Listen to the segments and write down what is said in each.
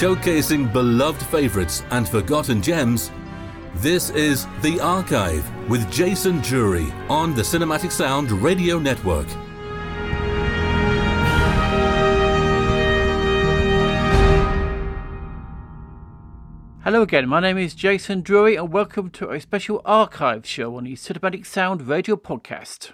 showcasing beloved favourites and forgotten gems. This is The Archive with Jason Drury on the Cinematic Sound Radio Network. Hello again, my name is Jason Drury, and welcome to a special archive show on the Cinematic Sound Radio Podcast.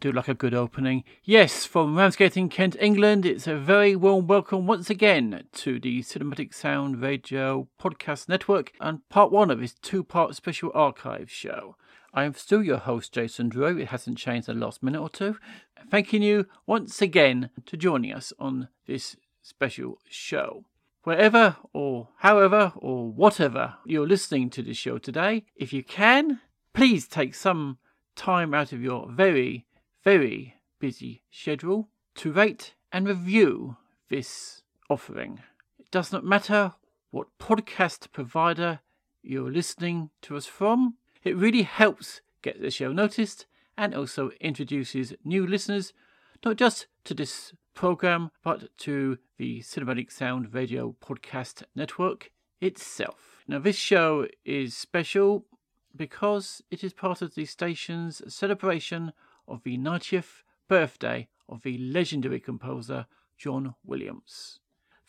Do like a good opening. Yes, from Ramsgate in Kent, England, it's a very warm welcome once again to the Cinematic Sound Radio Podcast Network and part one of this two part special archive show. I am still your host, Jason Drew. It hasn't changed the last minute or two. Thanking you once again to joining us on this special show. Wherever or however or whatever you're listening to this show today, if you can, please take some time out of your very, very busy schedule to rate and review this offering. It does not matter what podcast provider you're listening to us from, it really helps get the show noticed and also introduces new listeners, not just to this program, but to the Cinematic Sound Radio Podcast Network itself. Now, this show is special because it is part of the station's celebration of the 90th birthday of the legendary composer John Williams.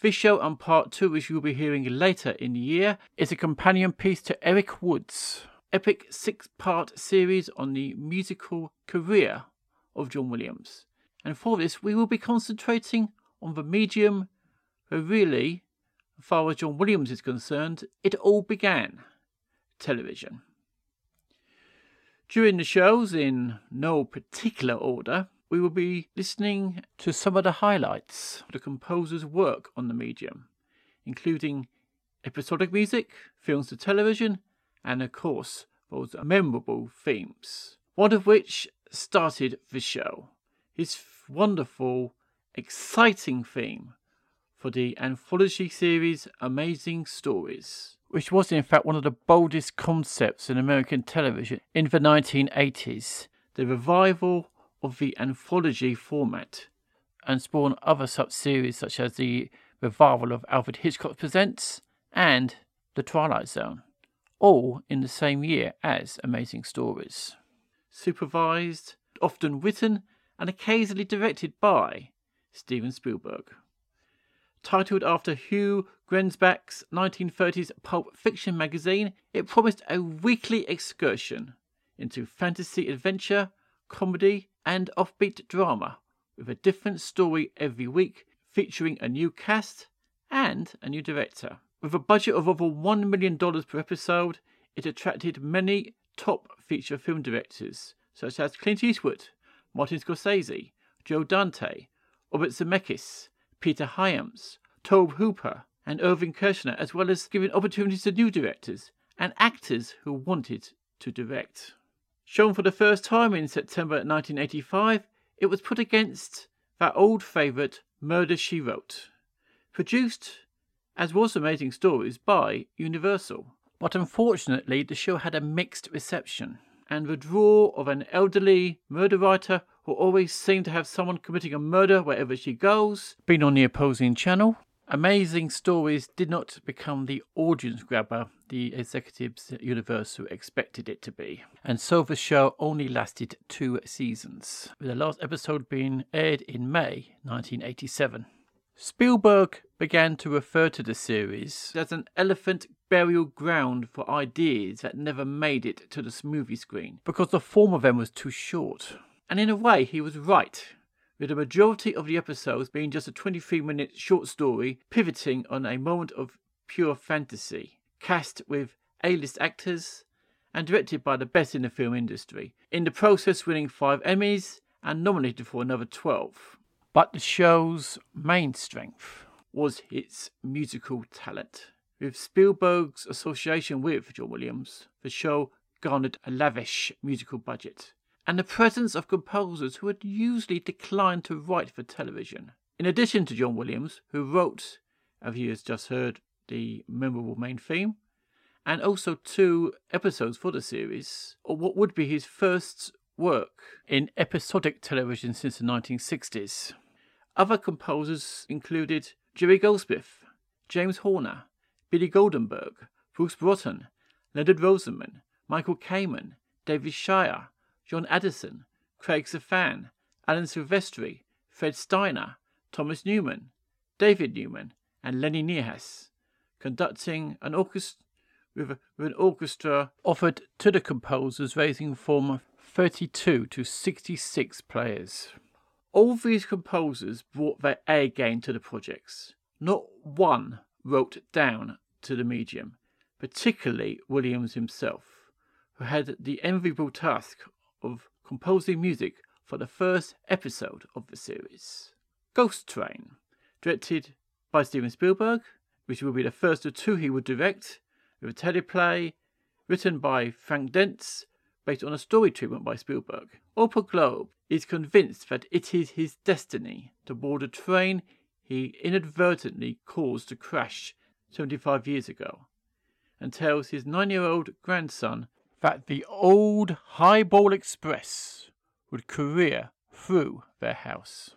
This show and part two, which you'll be hearing later in the year, is a companion piece to Eric Wood's epic six part series on the musical career of John Williams. And for this, we will be concentrating on the medium where really, as far as John Williams is concerned, it all began television. During the shows, in no particular order, we will be listening to some of the highlights of the composer's work on the medium, including episodic music, films to television, and of course, those memorable themes. One of which started the show, his wonderful, exciting theme for the anthology series Amazing Stories which was in fact one of the boldest concepts in American television in the 1980s, the revival of the anthology format, and spawned other such series such as the revival of Alfred Hitchcock Presents and The Twilight Zone, all in the same year as Amazing Stories. Supervised, often written, and occasionally directed by Steven Spielberg titled after Hugh Gernsback's 1930s pulp fiction magazine, it promised a weekly excursion into fantasy adventure, comedy, and offbeat drama, with a different story every week, featuring a new cast and a new director. With a budget of over $1 million per episode, it attracted many top feature film directors, such as Clint Eastwood, Martin Scorsese, Joe Dante, Robert Zemeckis, Peter Hyams, Tobe Hooper, and Irvin Kershner, as well as giving opportunities to new directors and actors who wanted to direct. Shown for the first time in September 1985, it was put against that old favourite Murder She Wrote, produced, as was Amazing Stories, by Universal. But unfortunately, the show had a mixed reception, and the draw of an elderly murder writer who always seemed to have someone committing a murder wherever she goes, been on the opposing channel, Amazing Stories did not become the audience grabber the executives at Universal expected it to be, and so the show only lasted two seasons, with the last episode being aired in May 1987. Spielberg began to refer to the series as an elephant burial ground for ideas that never made it to the movie screen because the form of them was too short. And in a way, he was right, with the majority of the episodes being just a 23 minute short story pivoting on a moment of pure fantasy, cast with A list actors and directed by the best in the film industry, in the process winning five Emmys and nominated for another 12. But the show's main strength was its musical talent. With Spielberg's association with John Williams, the show garnered a lavish musical budget and the presence of composers who had usually declined to write for television. In addition to John Williams, who wrote, as you has just heard, the memorable main theme, and also two episodes for the series, or what would be his first work in episodic television since the 1960s. Other composers included Jerry Goldsmith, James Horner, Billy Goldenberg, Bruce Broughton, Leonard Rosenman, Michael Kamen, David Shire, John Addison, Craig Safan, Alan Silvestri, Fred Steiner, Thomas Newman, David Newman, and Lenny Niehaus, conducting an orchestra with, with an orchestra offered to the composers, raising from 32 to 66 players. All these composers brought their A game to the projects. Not one wrote down to the medium, particularly Williams himself, who had the enviable task of composing music for the first episode of the series. Ghost Train, directed by Steven Spielberg, which will be the first of two he would direct, with a teleplay written by Frank Deese, based on a story treatment by Spielberg. Opa Globe is convinced that it is his destiny to board a train he inadvertently caused to crash 75 years ago, and tells his nine year old grandson that the old Highball Express would career through their house.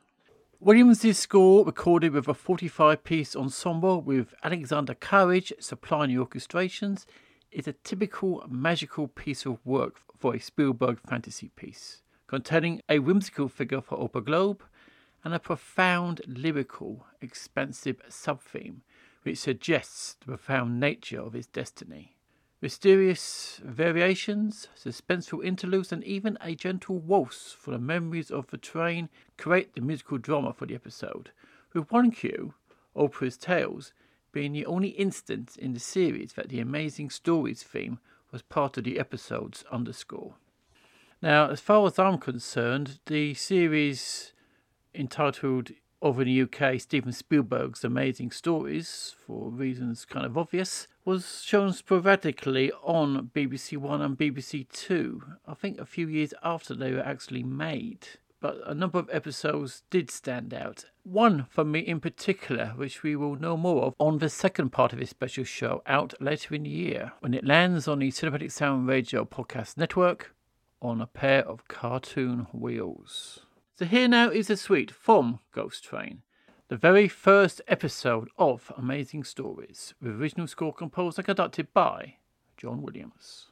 Williams' score, recorded with a 45 piece ensemble with Alexander Courage supplying the orchestrations, is a typical magical piece of work for a Spielberg fantasy piece, containing a whimsical figure for Opa Globe and a profound lyrical, expansive sub-theme which suggests the profound nature of his destiny. Mysterious variations, suspenseful interludes, and even a gentle waltz for the memories of the train create the musical drama for the episode, with one cue, Opa's Tales, being the only instance in the series that the Amazing Stories theme was part of the episode's underscore. Now, as far as I'm concerned, the series entitled over in the UK, Steven Spielberg's Amazing Stories, for reasons kind of obvious, was shown sporadically on BBC One and BBC Two, I think a few years after they were actually made. But a number of episodes did stand out. One for me in particular, which we will know more of on the second part of this special show out later in the year, when it lands on the Cinematic Sound Radio Podcast Network on a pair of cartoon wheels. So here now is a suite from Ghost Train, the very first episode of Amazing Stories, with original score composed and conducted by John Williams.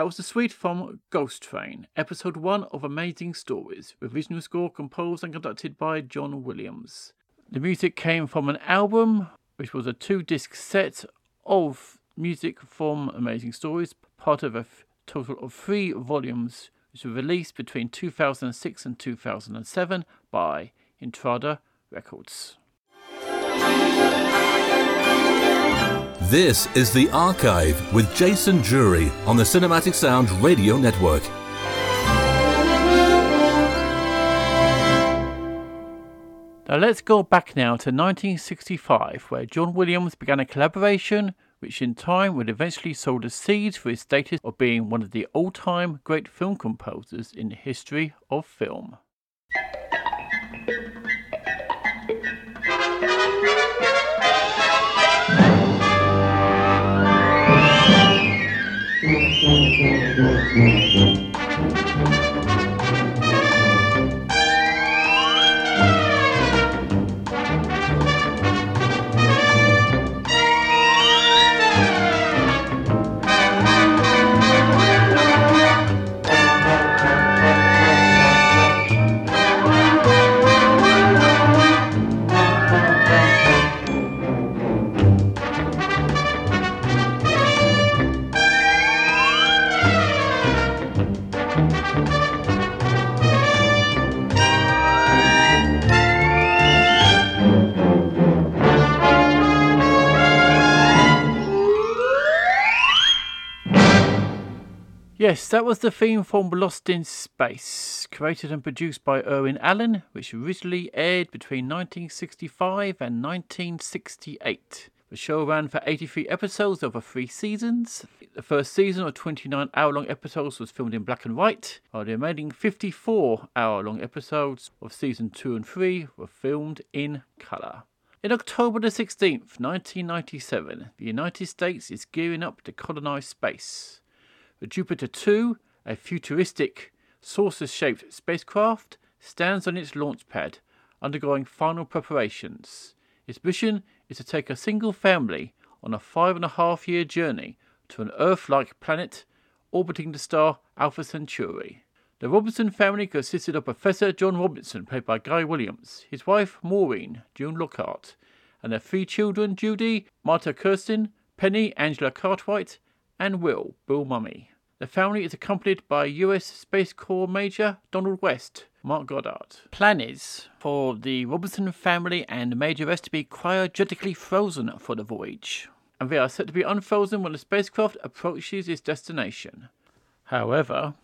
That was the suite from Ghost Train, episode 1 of Amazing Stories, with original score composed and conducted by John Williams. The music came from an album, which was a two disc set of music from Amazing Stories, part of a f- total of three volumes, which were released between 2006 and 2007 by Intrada Records. This is The Archive with Jason Drury on the Cinematic Sound Radio Network. Now let's go back now to 1965, where John Williams began a collaboration which in time would eventually sow the seeds for his status of being one of the all-time great film composers in the history of film. Música Yes, that was the theme from Lost in Space, created and produced by Irwin Allen, which originally aired between 1965 and 1968. The show ran for 83 episodes over three seasons. The first season of 29 hour long episodes was filmed in black and white, while the remaining 54 hour long episodes of season 2 and 3 were filmed in colour. In October the 16th, 1997, the United States is gearing up to colonize space. The Jupiter 2, a futuristic, saucer shaped spacecraft, stands on its launch pad, undergoing final preparations. Its mission is to take a single family on a five and a half year journey to an Earth like planet orbiting the star Alpha Centauri. The Robinson family consisted of Professor John Robinson, played by Guy Williams, his wife Maureen, June Lockhart, and their three children Judy, Marta Kristen, Penny, Angela Cartwright, and Will, Bill Mumy. The family is accompanied by US Space Corps Major Donald West, Mark Goddard. Plan is for the Robinson family and Major West to be cryogenically frozen for the voyage, and they are set to be unfrozen when the spacecraft approaches its destination. However,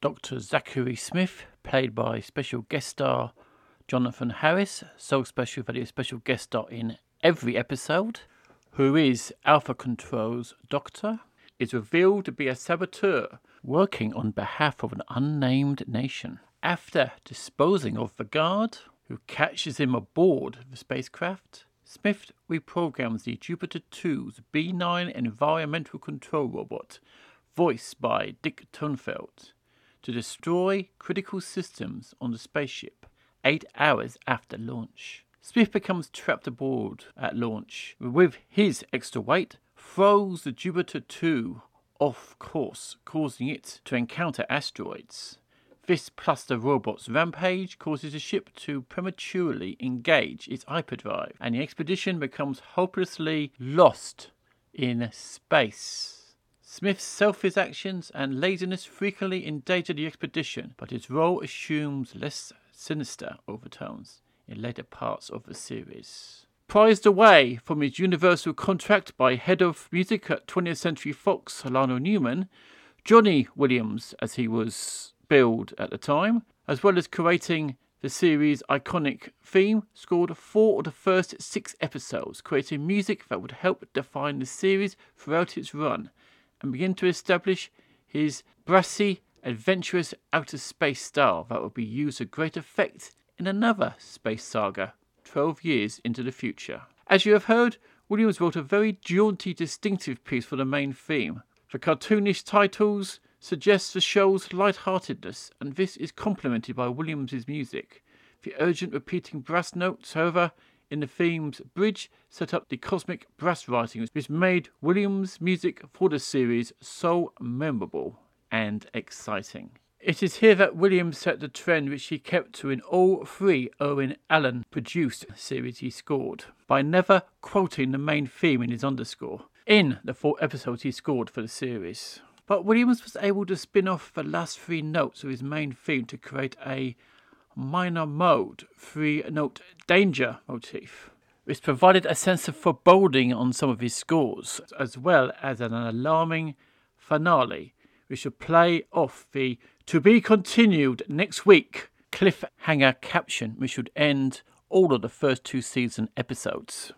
Dr. Zachary Smith, played by special guest star Jonathan Harris, so special that he is special guest star in every episode, who is Alpha Control's doctor, is revealed to be a saboteur working on behalf of an unnamed nation. After disposing of the guard, who catches him aboard the spacecraft, Smith reprograms the Jupiter 2's B 9 environmental control robot, voiced by Dick Tufeld, to destroy critical systems on the spaceship eight hours after launch. Smith becomes trapped aboard at launch with his extra weight throws the Jupiter 2 off course, causing it to encounter asteroids. This plus the robot's rampage causes the ship to prematurely engage its hyperdrive, and the expedition becomes hopelessly lost in space. Smith's selfish actions and laziness frequently endanger the expedition, but his role assumes less sinister overtones in later parts of the series prized away from his Universal contract by head of music at 20th Century Fox, Lionel Newman, Johnny Williams, as he was billed at the time, as well as creating the series' iconic theme, scored four of the first six episodes, creating music that would help define the series throughout its run and begin to establish his brassy, adventurous outer space style that would be used to great effect in another space saga 12 years into the future. As you have heard, Williams wrote a very jaunty, distinctive piece for the main theme. The cartoonish titles suggest the show's light-heartedness, and this is complemented by Williams's music. The urgent repeating brass notes, however, in the theme's bridge set up the cosmic brass writing which made Williams' music for the series so memorable. and exciting. It is here that Williams set the trend which he kept to in all three Irwin Allen produced series he scored, by never quoting the main theme in his underscore, in the four episodes he scored for the series. But Williams was able to spin off the last three notes of his main theme to create a minor mode three note danger motif, which provided a sense of foreboding on some of his scores, as well as an alarming finale, which should play off the to be continued next week cliffhanger caption, which should end all of the first two season episodes.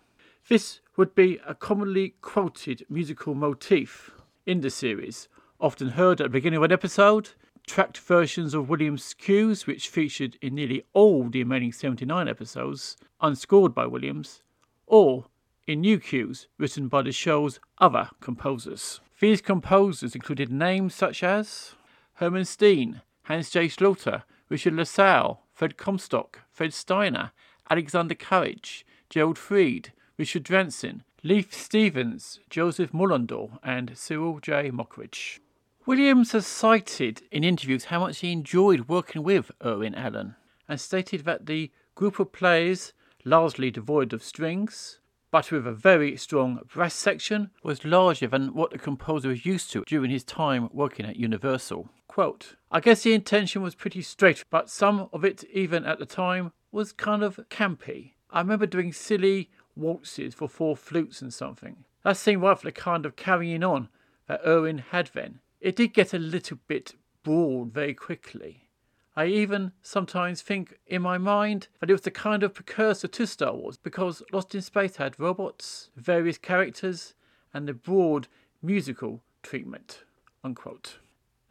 This would be a commonly quoted musical motif in the series, often heard at the beginning of an episode, tracked versions of Williams' cues, which featured in nearly all the remaining 79 episodes, unscored by Williams, or in new cues written by the show's other composers. These composers included names such as Herman Stein, Hans J. Salter, Richard LaSalle, Fred Comstock, Fred Steiner, Alexander Courage, Gerald Fried, Richard Branson, Leith Stevens, Joseph Mullendore, and Cyril J. Mockridge. Williams has cited in interviews how much he enjoyed working with Irwin Allen and stated that the group of players, largely devoid of strings, but with a very strong brass section, was larger than what the composer was used to during his time working at Universal. Quote, I guess the intention was pretty straight, but some of it, even at the time, was kind of campy. I remember doing silly waltzes for four flutes and something. That seemed right the kind of carrying on that Irwin had then. It did get a little bit broad very quickly. I even sometimes think in my mind that it was the kind of precursor to Star Wars because Lost in Space had robots, various characters, and a broad musical treatment. Unquote.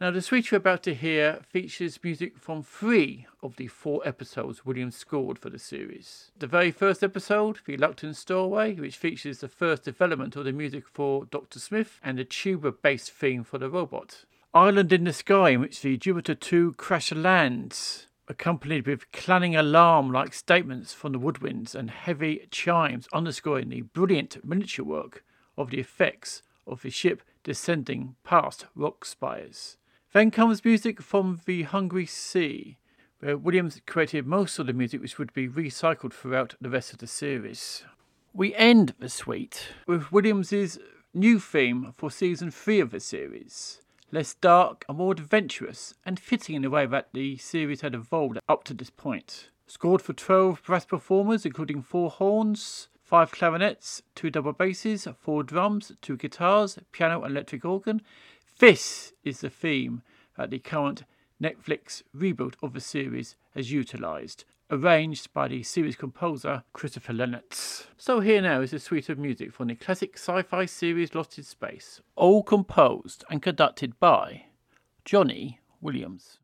Now, the suite you're about to hear features music from three of the four episodes Williams scored for the series. The very first episode, The Reluctant Stowaway, which features the first development of the music for Dr. Smith and the tuba based theme for the robot. Island in the Sky, in which the Jupiter 2 crash lands, accompanied with clanging alarm like statements from the woodwinds and heavy chimes underscoring the brilliant miniature work of the effects of the ship descending past rock spires. Then comes music from The Hungry Sea, where Williams created most of the music which would be recycled throughout the rest of the series. We end the suite with Williams's new theme for season 3 of the series, less dark and more adventurous, and fitting in the way that the series had evolved up to this point. Scored for 12 brass performers, including four horns, five clarinets, two double basses, four drums, two guitars, piano, and electric organ, this is the theme that the current Netflix reboot of the series has utilised, arranged by the series composer Christopher Lennertz. So here now is a suite of music from the classic sci-fi series Lost in Space, all composed and conducted by Johnny Williams.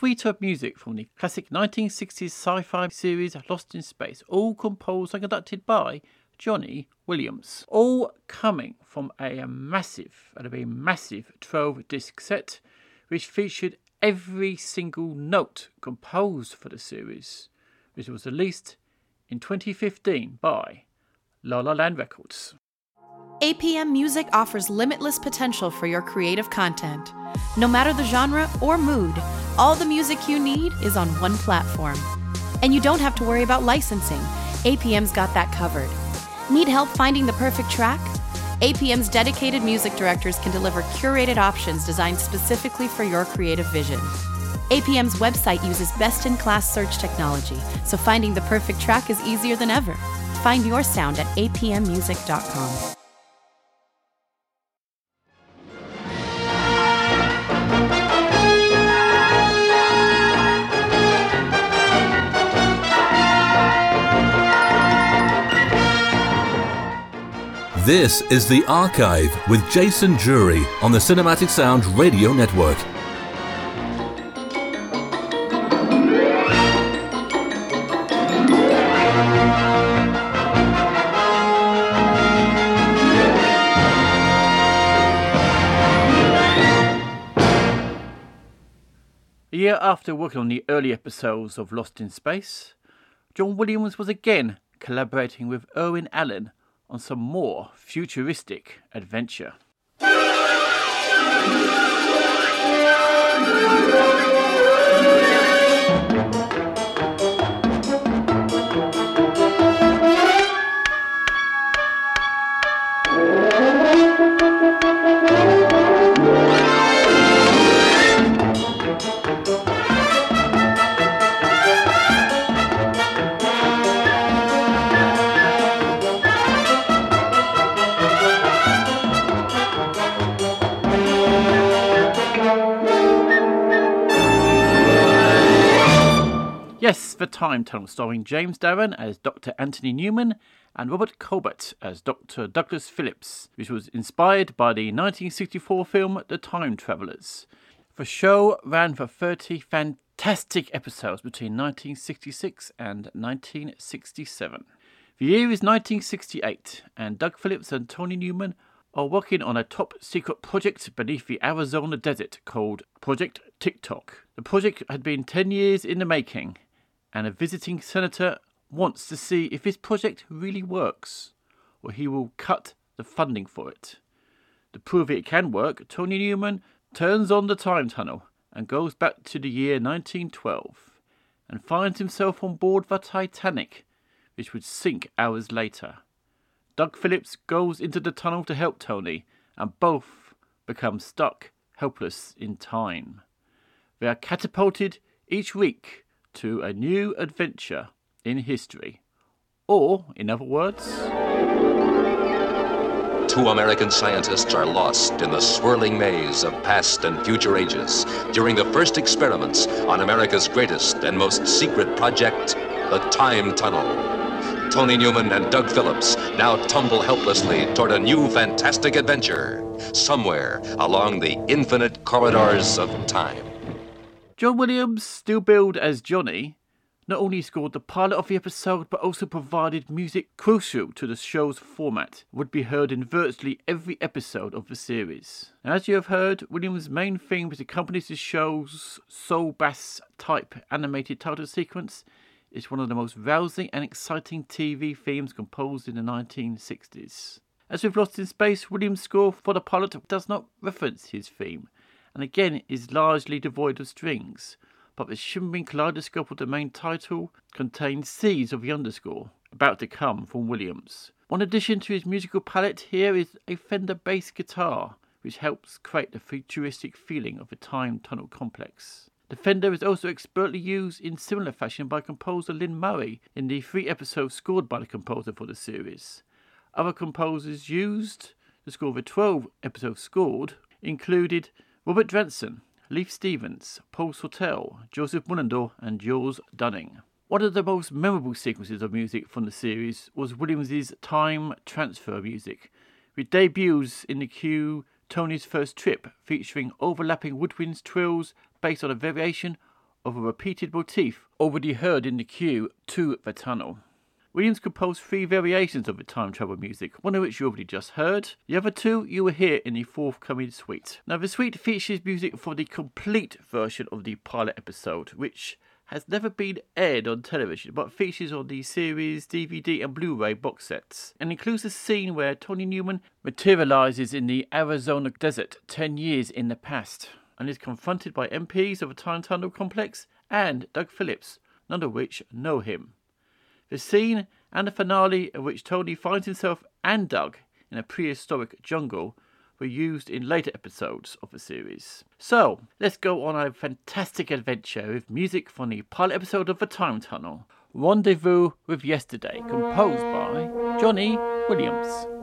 Suite of music from the classic 1960s sci fi series Lost in Space, all composed and conducted by Johnny Williams. All coming from a massive, and a massive 12 disc set, which featured every single note composed for the series, which was released in 2015 by La La Land Records. APM Music offers limitless potential for your creative content. No matter the genre or mood, all the music you need is on one platform. And you don't have to worry about licensing. APM's got that covered. Need help finding the perfect track? APM's dedicated music directors can deliver curated options designed specifically for your creative vision. APM's website uses best in class search technology, so finding the perfect track is easier than ever. Find your sound at apmmusic.com. This is The Archive with Jason Drury on the Cinematic Sound Radio Network. A year after working on the early episodes of Lost in Space, John Williams was again collaborating with Irwin Allen on some more futuristic adventure. Yes, The Time Tunnel, starring James Darren as Dr. Anthony Newman and Robert Colbert as Dr. Douglas Phillips, which was inspired by the 1964 film The Time Travelers. The show ran for 30 fantastic episodes between 1966 and 1967. The year is 1968, and Doug Phillips and Tony Newman are working on a top secret project beneath the Arizona desert called Project Tic-Toc. The project had been 10 years in the making, and a visiting senator wants to see if his project really works, or he will cut the funding for it. To prove it can work, Tony Newman turns on the time tunnel and goes back to the year 1912 and finds himself on board the Titanic, which would sink hours later. Doug Phillips goes into the tunnel to help Tony, and both become stuck, helpless in time. They are catapulted each week to a new adventure in history. Or, in other words, Two American scientists are lost in the swirling maze of past and future ages during the first experiments on America's greatest and most secret project, the Time Tunnel. Tony Newman and Doug Phillips now tumble helplessly toward a new fantastic adventure somewhere along the infinite corridors of time. John Williams, still billed as Johnny, not only scored the pilot of the episode but also provided music crucial to the show's format, would be heard in virtually every episode of the series. As you have heard, Williams' main theme which accompanies the show's Saul Bass type animated title sequence is one of the most rousing and exciting TV themes composed in the 1960s. As with Lost in Space, Williams' score for the pilot does not reference his theme, and again is largely devoid of strings, but the shimmering kaleidoscope of the main title contains seeds of the underscore about to come from Williams. One addition to his musical palette here is a Fender bass guitar, which helps create the futuristic feeling of the time tunnel complex. The Fender is also expertly used in similar fashion by composer Lyn Murray in the three episodes scored by the composer for the series. Other composers used to score the 12 episodes scored included Robert Drasnin, Leith Stevens, Paul Sawtell, Joseph Mullendore, and Jules Dunning. One of the most memorable sequences of music from the series was Williams's time transfer music, which debuts in the cue Tony's First Trip, featuring overlapping woodwinds trills based on a variation of a repeated motif already heard in the cue to the tunnel. Williams composed three variations of the time travel music, one of which you already just heard. The other two you will hear in the forthcoming suite. Now, the suite features music for the complete version of the pilot episode, which has never been aired on television but features on the series DVD and Blu ray box sets and includes a scene where Tony Newman materializes in the Arizona desert 10 years in the past and is confronted by MPs of the Time Tunnel Complex and Doug Phillips, none of which know him. The scene and the finale, in which Tony finds himself and Doug in a prehistoric jungle, were used in later episodes of the series. So, let's go on a fantastic adventure with music from the pilot episode of The Time Tunnel Rendezvous with Yesterday, composed by Johnny Williams.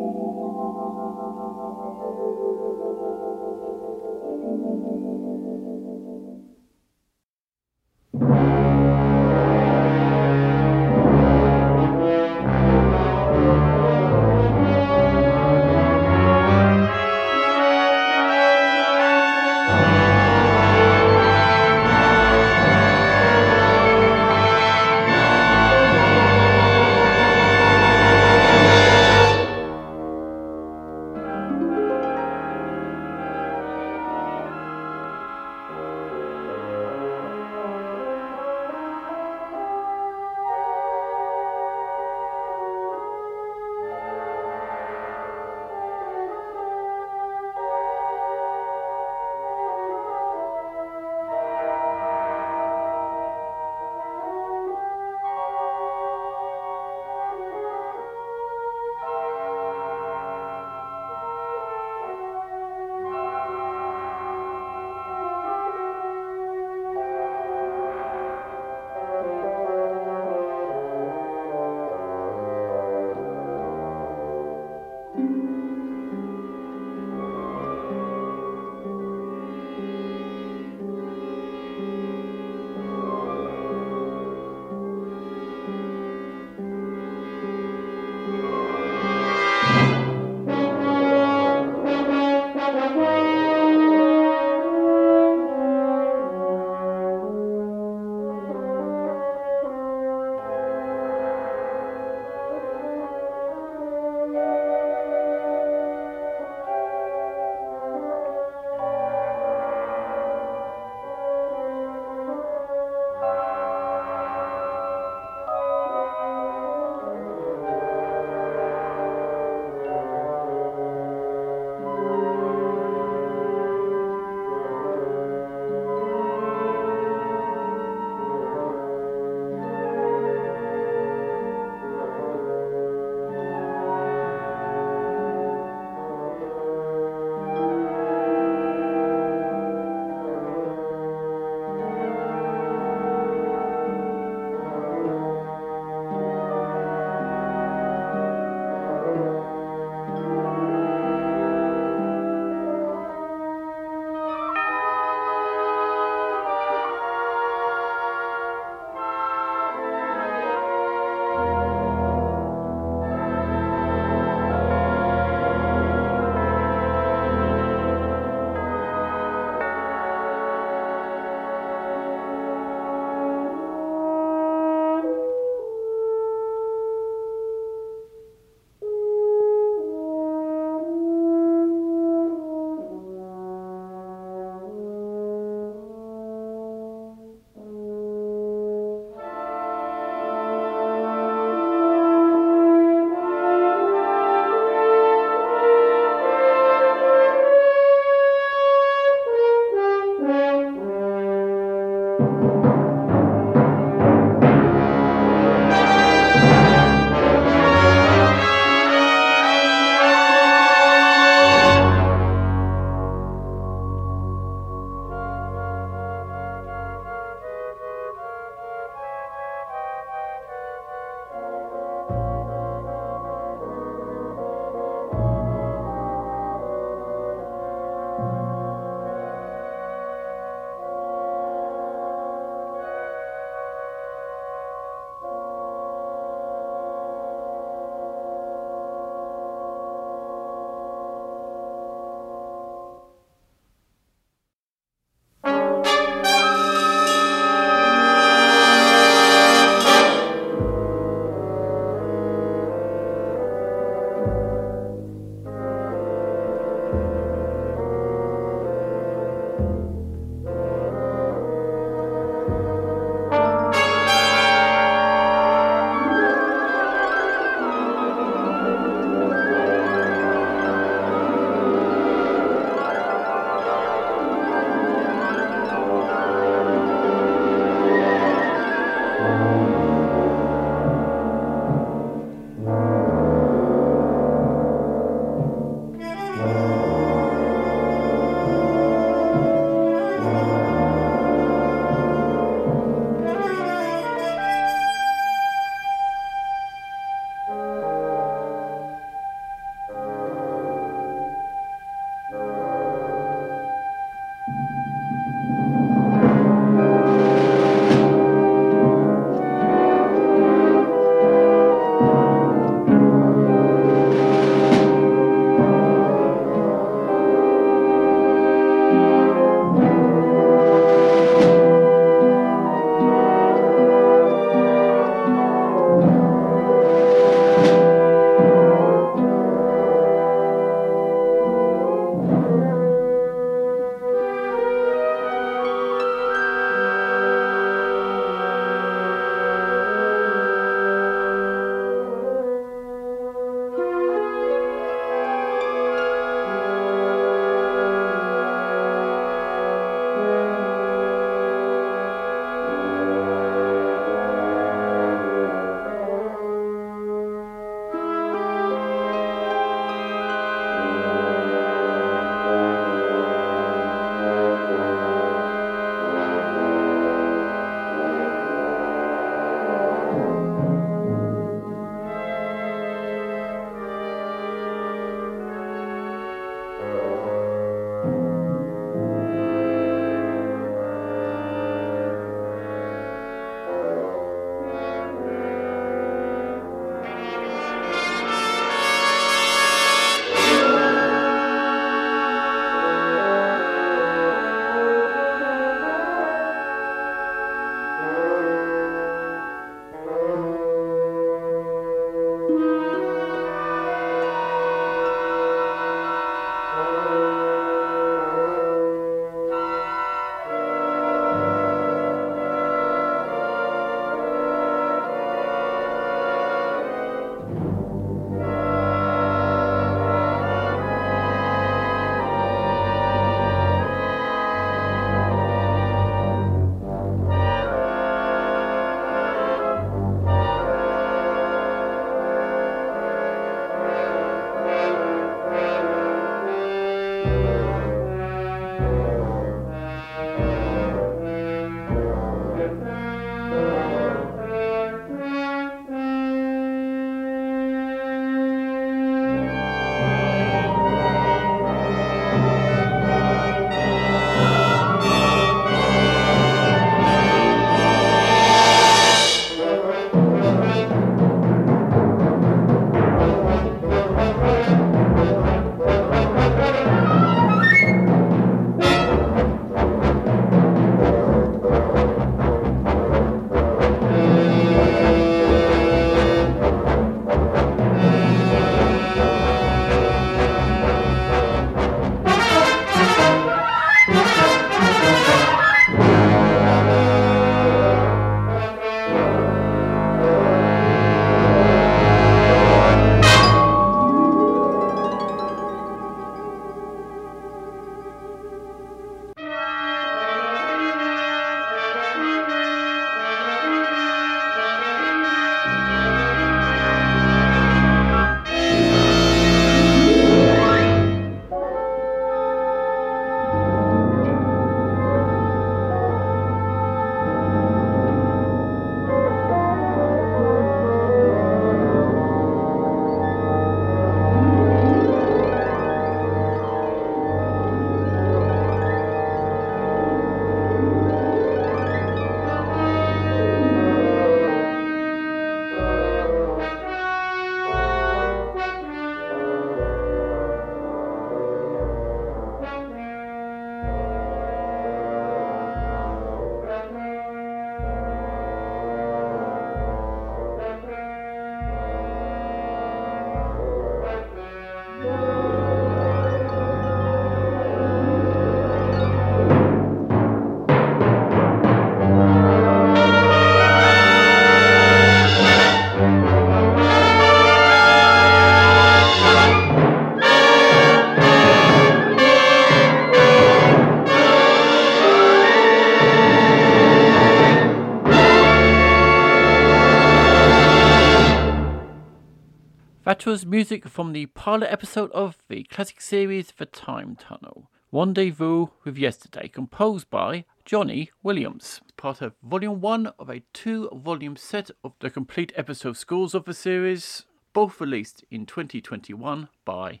Was music from the pilot episode of the classic series The Time Tunnel, Rendezvous with Yesterday, composed by Johnny Williams, part of Volume 1 of a two volume set of the complete episode scores of the series, both released in 2021 by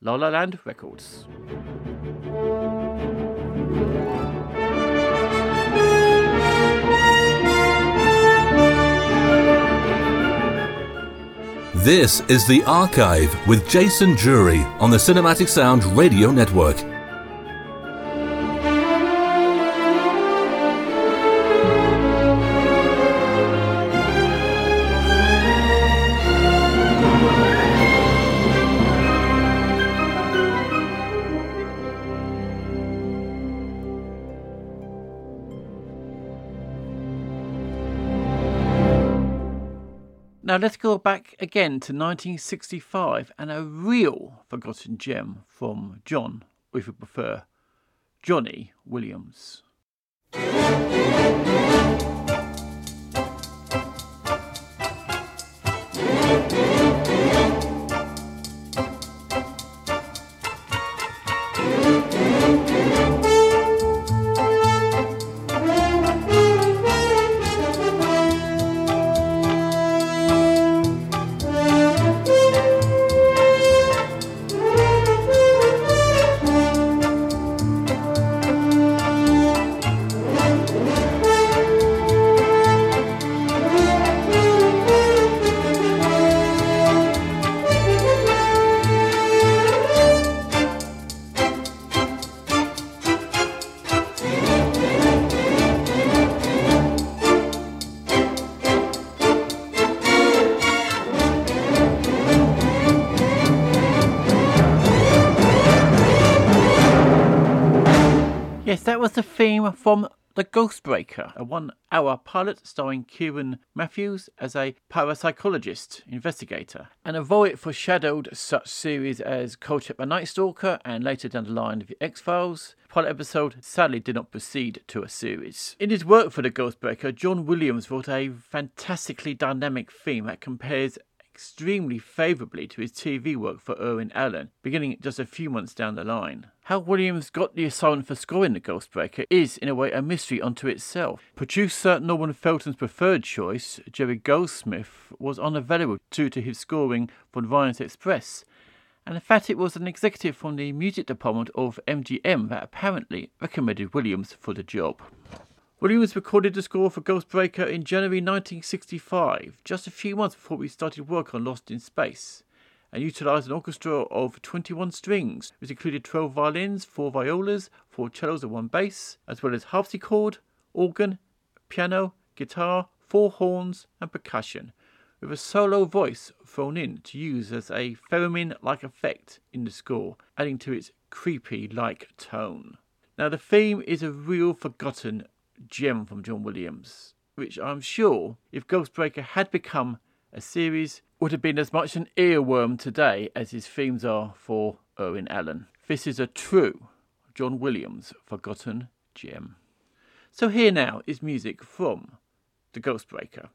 La La Land Records. This is The Archive with Jason Drury on the Cinematic Sound Radio Network. Now let's go back again to 1965 and a real forgotten gem from John, if you prefer, Johnny Williams. Yes, that was the theme from The Ghostbreaker, a one hour pilot starring Kieran Matthews as a parapsychologist investigator. And although it foreshadowed such series as Kolchak the Night Stalker and later down the line The X Files, pilot episode sadly did not proceed to a series. In his work for The Ghostbreaker, John Williams wrote a fantastically dynamic theme that compares extremely favourably to his TV work for Irwin Allen, beginning just a few months down the line. How Williams got the assignment for scoring The Ghostbreaker is, in a way, a mystery unto itself. Producer Norman Felton's preferred choice, Jerry Goldsmith, was unavailable due to his scoring for The Orient Express, and in fact it was an executive from the music department of MGM that apparently recommended Williams for the job. Williams recorded the score for Ghostbreaker in January 1965, just a few months before we started work on Lost in Space, and utilised an orchestra of 21 strings, which included 12 violins, 4 violas, 4 cellos and 1 bass, as well as harpsichord, organ, piano, guitar, 4 horns and percussion, with a solo voice thrown in to use as a theremin-like effect in the score, adding to its creepy-like tone. Now the theme is a real forgotten gem from John Williams, which I'm sure, if Ghostbreaker had become a series, would have been as much an earworm today as his themes are for Irwin Allen. This is a true John Williams forgotten gem. So here now is music from The Ghostbreaker.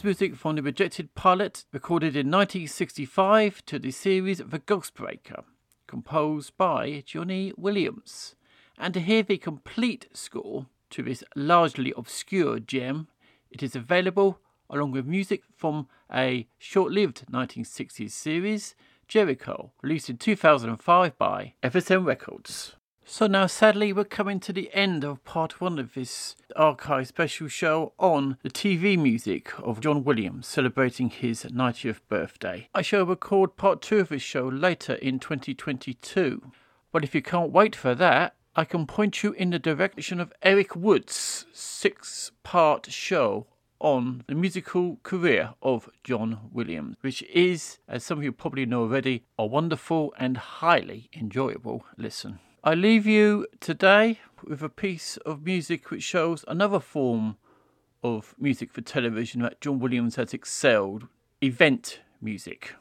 Was music from the rejected pilot recorded in 1965 to the series The Ghostbreaker, composed by Johnny Williams. And to hear the complete score to this largely obscure gem, it is available along with music from a short lived 1960s series, Jericho, released in 2005 by FSM Records. So now, sadly, we're coming to the end of part one of this archive special show on the TV music of John Williams celebrating his 90th birthday. I shall record part two of this show later in 2022. But if you can't wait for that, I can point you in the direction of Eric Wood's six part show on the musical career of John Williams, which is, as some of you probably know already, a wonderful and highly enjoyable listen. I leave you today with a piece of music which shows another form of music for television that John Williams has excelled event music.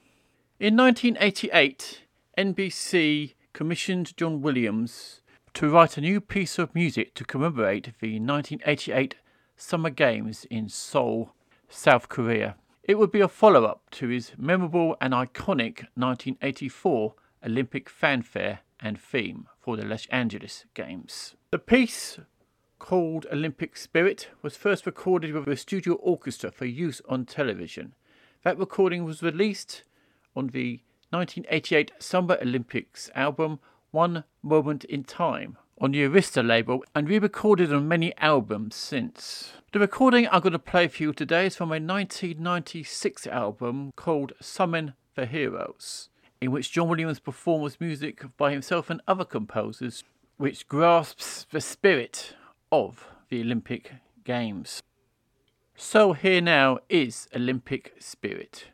In 1988, NBC commissioned John Williams to write a new piece of music to commemorate the 1988 Summer Games in Seoul, South Korea. It would be a follow up to his memorable and iconic 1984 Olympic fanfare and theme for the Los Angeles Games. The piece, called Olympic Spirit, was first recorded with a studio orchestra for use on television. That recording was released on the 1988 Summer Olympics album One Moment in Time on the Arista label and re recorded on many albums since. The recording I'm going to play for you today is from a 1996 album called Summon the Heroes in which John Williams performs music by himself and other composers, which grasps the spirit of the Olympic Games. So here now is Olympic Spirit,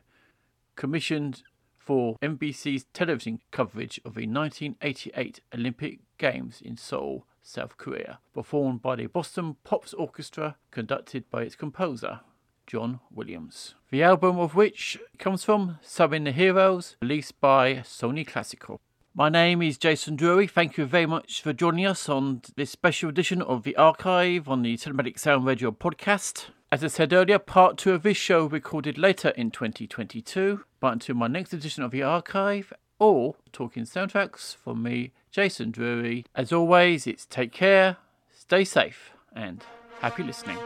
commissioned for NBC's television coverage of the 1988 Olympic Games in Seoul, South Korea, performed by the Boston Pops Orchestra, conducted by its composer, John Williams. The album of which comes from Summon the Heroes, released by Sony Classical. My name is Jason Drury. Thank you very much for joining us on this special edition of The Archive on the Cinematic Sound Radio podcast. As I said earlier, part two of this show recorded later in 2022. But until my next edition of The Archive, or talking soundtracks from me, Jason Drury, as always, it's take care, stay safe, and happy listening.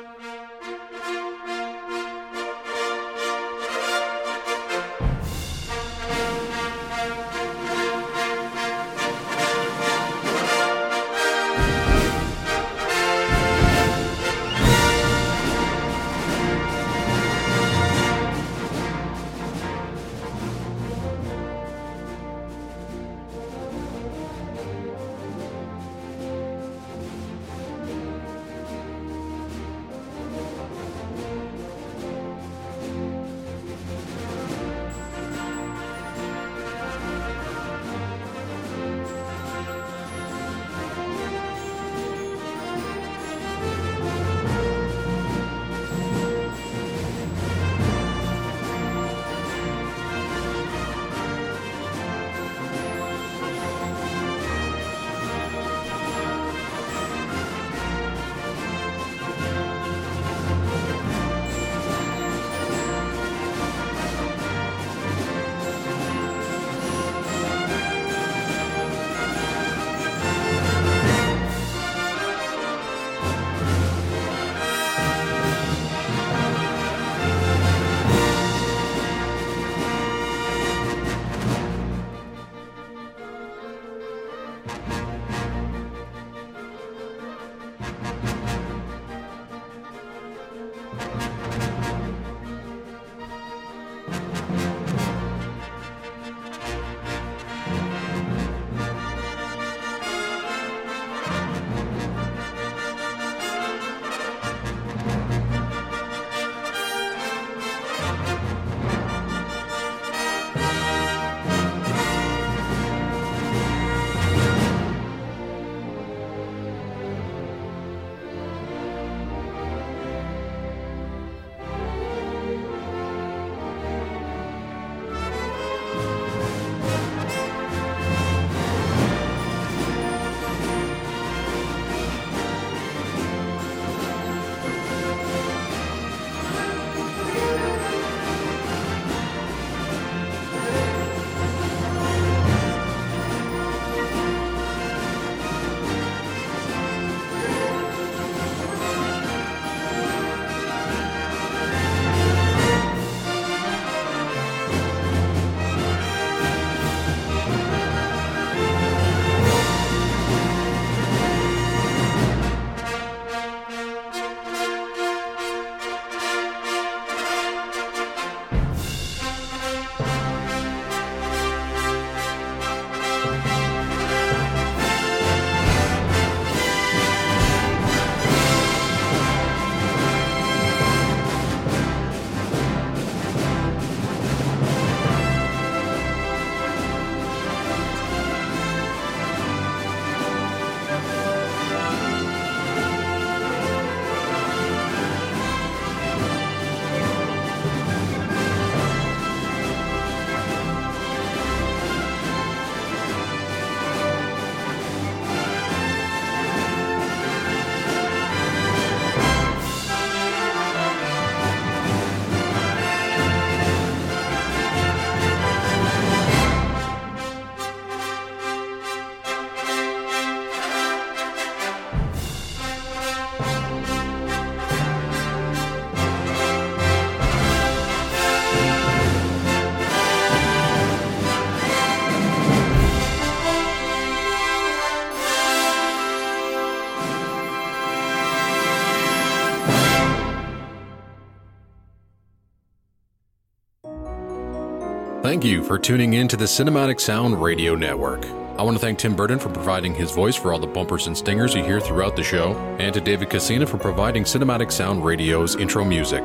Thank you for tuning in to the Cinematic Sound Radio Network. I want to thank Tim Burton for providing his voice for all the bumpers and stingers you hear throughout the show, and to David Casina for providing Cinematic Sound Radio's intro music.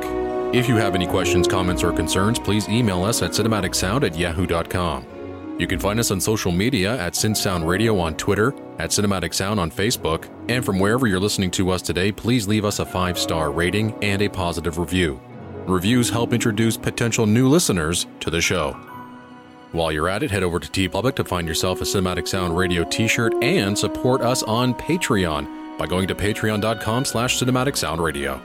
If you have any questions, comments, or concerns, please email us at cinematicsound at yahoo.com. You can find us on social media at Sound Radio on Twitter, at Cinematic Sound on Facebook, and from wherever you're listening to us today, please leave us a five star rating and a positive review. Reviews help introduce potential new listeners to the show. While you're at it, head over to TeePublic to find yourself a Cinematic Sound Radio t-shirt and support us on Patreon by going to patreon.com slash cinematic sound radio.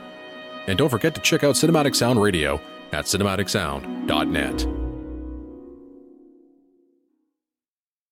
And don't forget to check out Cinematic Sound Radio at cinematicsound.net.